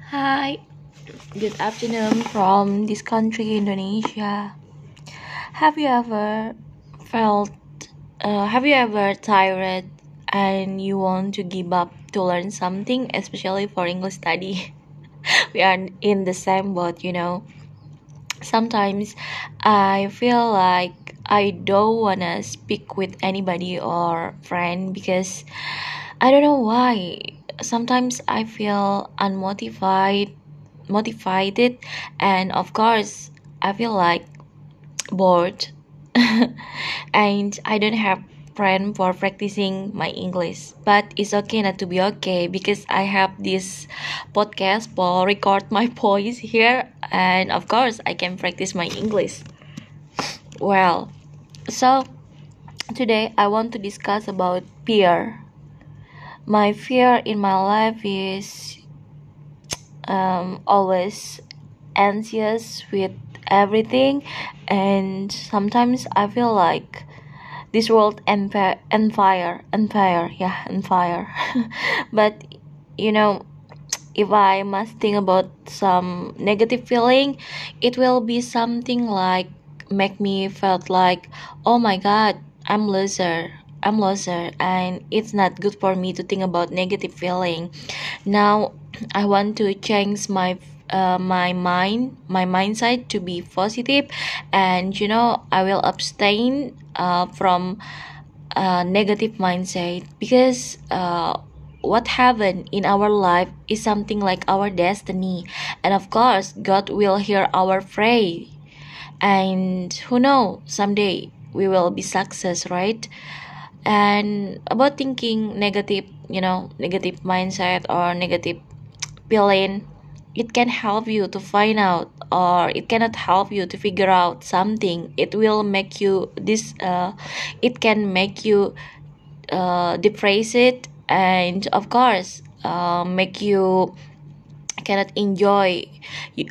Hi, good afternoon from this country, Indonesia. Have you ever felt, uh, have you ever tired and you want to give up to learn something, especially for English study? we are in the same boat, you know. Sometimes I feel like I don't wanna speak with anybody or friend because I don't know why. Sometimes I feel unmotivated, motivated, and of course I feel like bored, and I don't have friend for practicing my English. But it's okay not to be okay because I have this podcast for record my voice here, and of course I can practice my English. Well, so today I want to discuss about fear. My fear in my life is um, always anxious with everything, and sometimes I feel like this world and fire, and fire, and fire, yeah, and fire. but you know, if I must think about some negative feeling, it will be something like make me felt like, oh my god, I'm loser. I'm loser and it's not good for me to think about negative feeling. Now I want to change my uh, my mind my mindset to be positive and you know I will abstain uh, from uh, negative mindset because uh, what happened in our life is something like our destiny and of course god will hear our prayer and who know someday we will be success right and about thinking negative you know negative mindset or negative feeling it can help you to find out or it cannot help you to figure out something. It will make you this uh, it can make you uh, depress it and of course uh, make you cannot enjoy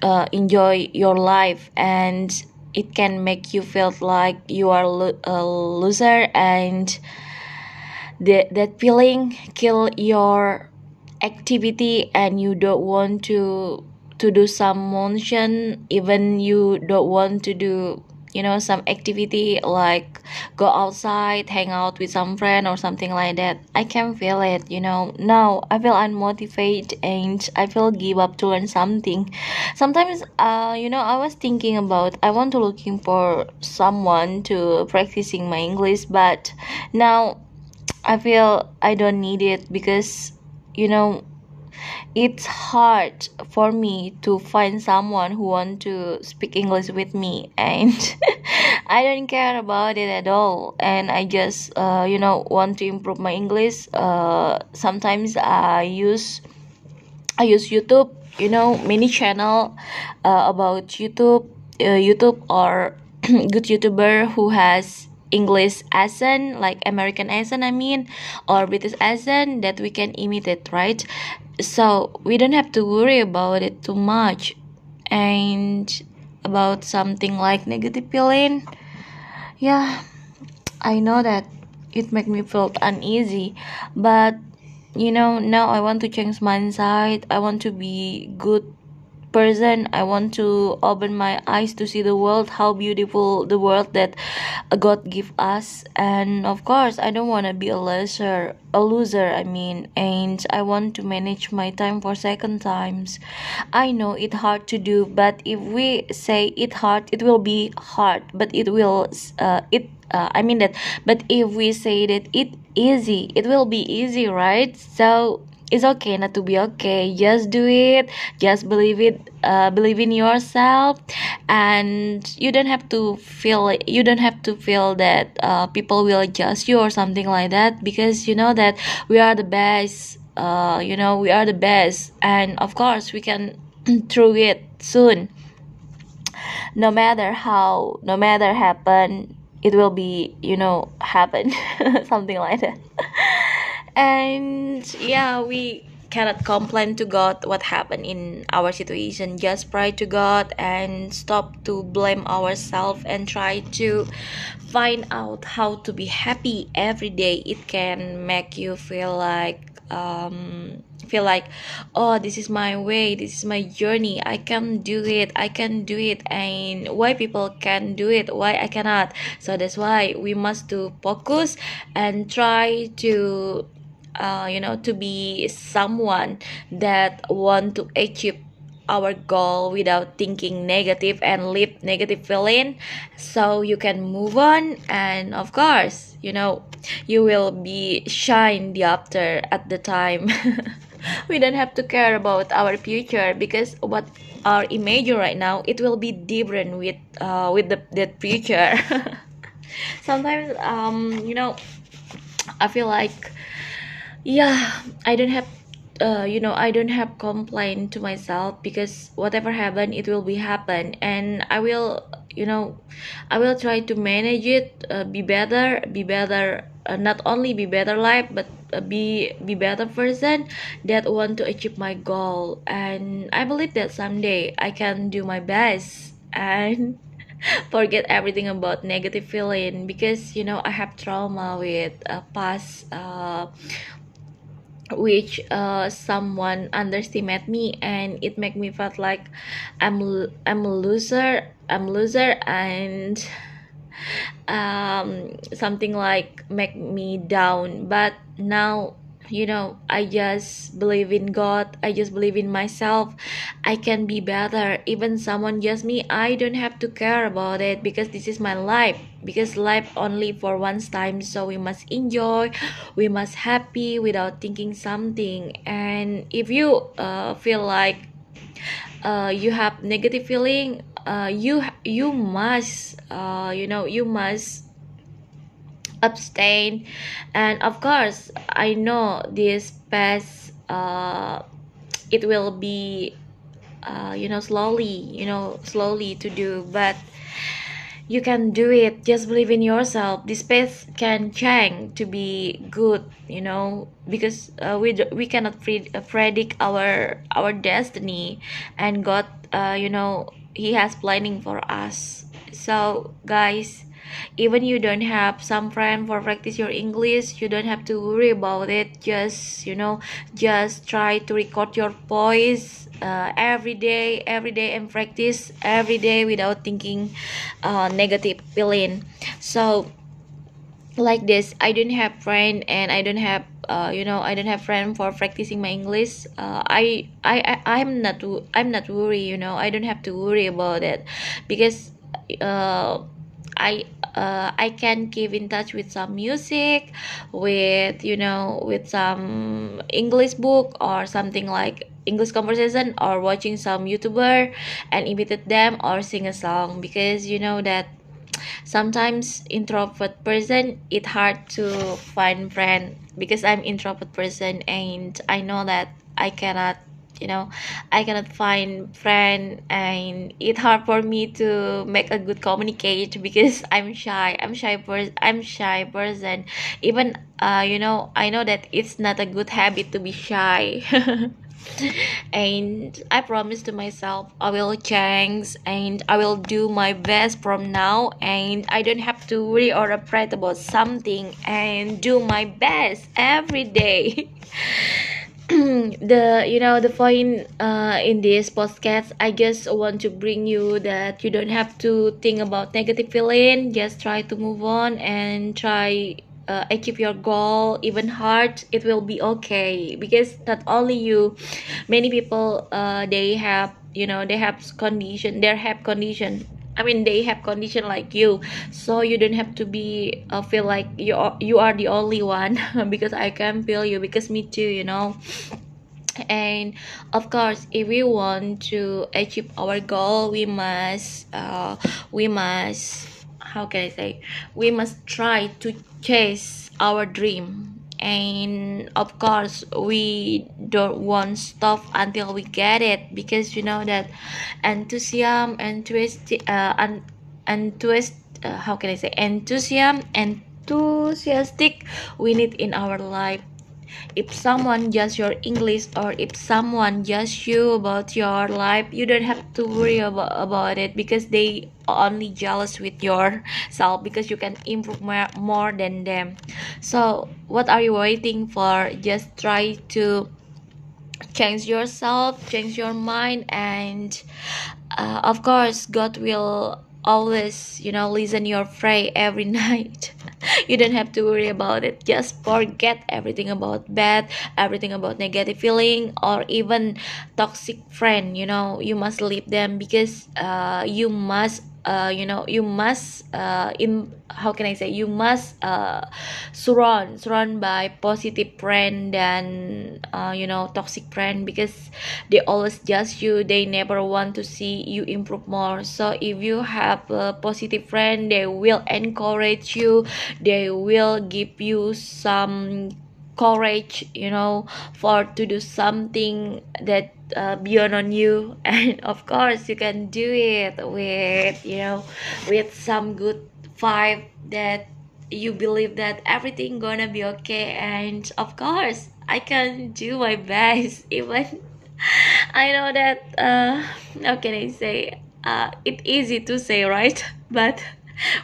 uh, enjoy your life and it can make you feel like you are lo- a loser and the, that feeling kill your activity and you don't want to to do some motion even you don't want to do you know some activity like go outside hang out with some friend or something like that. I can feel it you know. Now i feel unmotivated and i feel give up to learn something. Sometimes uh you know i was thinking about i want to looking for someone to practicing my english but now i feel i don't need it because you know it's hard for me to find someone who want to speak english with me and i don't care about it at all. And i just uh, you know want to improve my english. Uh, sometimes i use i use youtube you know many channel uh, about youtube. Uh, youtube or good youtuber who has English accent, like American accent, I mean, or British accent that we can imitate, right? So we don't have to worry about it too much. And about something like negative feeling, yeah, I know that it make me feel uneasy, but you know now I want to change my mindset. I want to be good person i want to open my eyes to see the world how beautiful the world that god give us. And of course i don't want to be a loser a loser i mean and i want to manage my time for second times. I know it hard to do but if we say it hard it will be hard but it will uh, it uh, i mean that but if we say that it easy it will be easy right? So it's okay not to be okay. Just do it. Just believe it uh, believe in yourself. And you don't have to feel you don't have to feel that uh, people will judge you or something like that because you know that we are the best uh, you know we are the best. And of course we can through it soon. No matter how no matter happen it will be you know happen. Something like that and yeah we cannot complain to god what happened in our situation. Just pray to god and stop to blame ourselves and try to find out how to be happy every day. It can make you feel like um, feel like oh this is my way this is my journey. I can do it i can do it. And why people can do it why i cannot. So that's why we must to focus and try to uh, you know to be someone that want to achieve our goal without thinking negative and leave negative feeling. So you can move on and of course you know you will be shine the after at the time. We don't have to care about our future because what our image right now it will be different with uh, with the, the future. Sometimes um you know i feel like yeah i don't have uh, you know i don't have complaint to myself because whatever happen it will be happen. And i will you know i will try to manage it uh, be better be better uh, not only be better life but uh, be be better person that want to achieve my goal. And i believe that someday i can do my best and forget everything about negative feeling because you know i have trauma with uh, past uh, which uh, someone underestimate me and it make me felt like i'm i'm a loser i'm loser and um, something like make me down. But now you know i just believe in god i just believe in myself i can be better. Even someone judge me i don't have to care about it because this is my life. Because life only for once time so we must enjoy we must happy without thinking something. And if you uh, feel like uh, you have negative feeling uh, you you must uh, you know you must abstain. And of course i know this pass uh, it will be uh, you know slowly you know slowly to do but you can do it. Just believe in yourself. This path can change to be good you know because uh, we we cannot pre- predict our our destiny and god uh, you know he has planning for us. So guys even you don't have some friend for practice your english you don't have to worry about it. Just you know just try to record your voice uh, every day every day and practice every day without thinking uh, negative feeling. So like this i don't have friend and i don't have uh, you know i don't have friend for practicing my english. Uh, I, I i i'm not i'm not worry you know i don't have to worry about it. Because uh, i uh, I can keep in touch with some music, with you know, with some English book or something like English conversation or watching some YouTuber and imitate them or sing a song because you know that sometimes introvert person it hard to find friend because I'm introvert person and I know that I cannot you know i cannot find friend and it's hard for me to make a good communicate because i'm shy i'm shy person i'm shy person. Even uh you know i know that it's not a good habit to be shy. And I promise to myself I will change and I will do my best from now and I don't have to worry or afraid about something and do my best every day the you know the point uh, in this podcast i just want to bring you that you don't have to think about negative feeling. Just try to move on and try uh, achieve your goal even hard it will be okay. Because not only you many people uh, they have you know they have condition they have condition I mean they have condition like you. So you don't have to be uh, feel like you are, you are the only one because I can feel you because me too you know. And of course if we want to achieve our goal we must uh, we must how can I say? We must try to chase our dream and of course we don't want stop until we get it because you know that enthusiasm and twist uh, and twist uh, how can i say? Enthusiasm enthusiastic we need in our life if someone judge your english or if someone judge you about your life you don't have to worry about, about it because they only jealous with yourself because you can improve more, more than them. So what are you waiting for? Just try to change yourself change your mind and uh, of course god will always you know listen your prayer every night you don't have to worry about it. Just forget everything about bad everything about negative feeling or even toxic friend you know. You must leave them because uh, you must uh, you know you must uh, in how can I say you must uh, surround surround by positive friend and uh, you know toxic friend because they always judge you. They never want to see you improve more. So if you have a positive friend they will encourage you. They will give you some courage you know for to do something that uh, beyond on you. And of course you can do it with you know with some good vibe that you believe that everything gonna be okay. And of course i can do my best even i know that uh how can i say? Uh it's easy to say right? But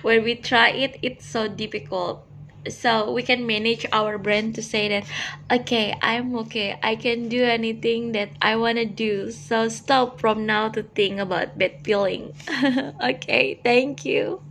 when we try it it's so difficult so we can manage our brain to say that okay i'm okay i can do anything that i want to do. So stop from now to think about bad feeling. Okay thank you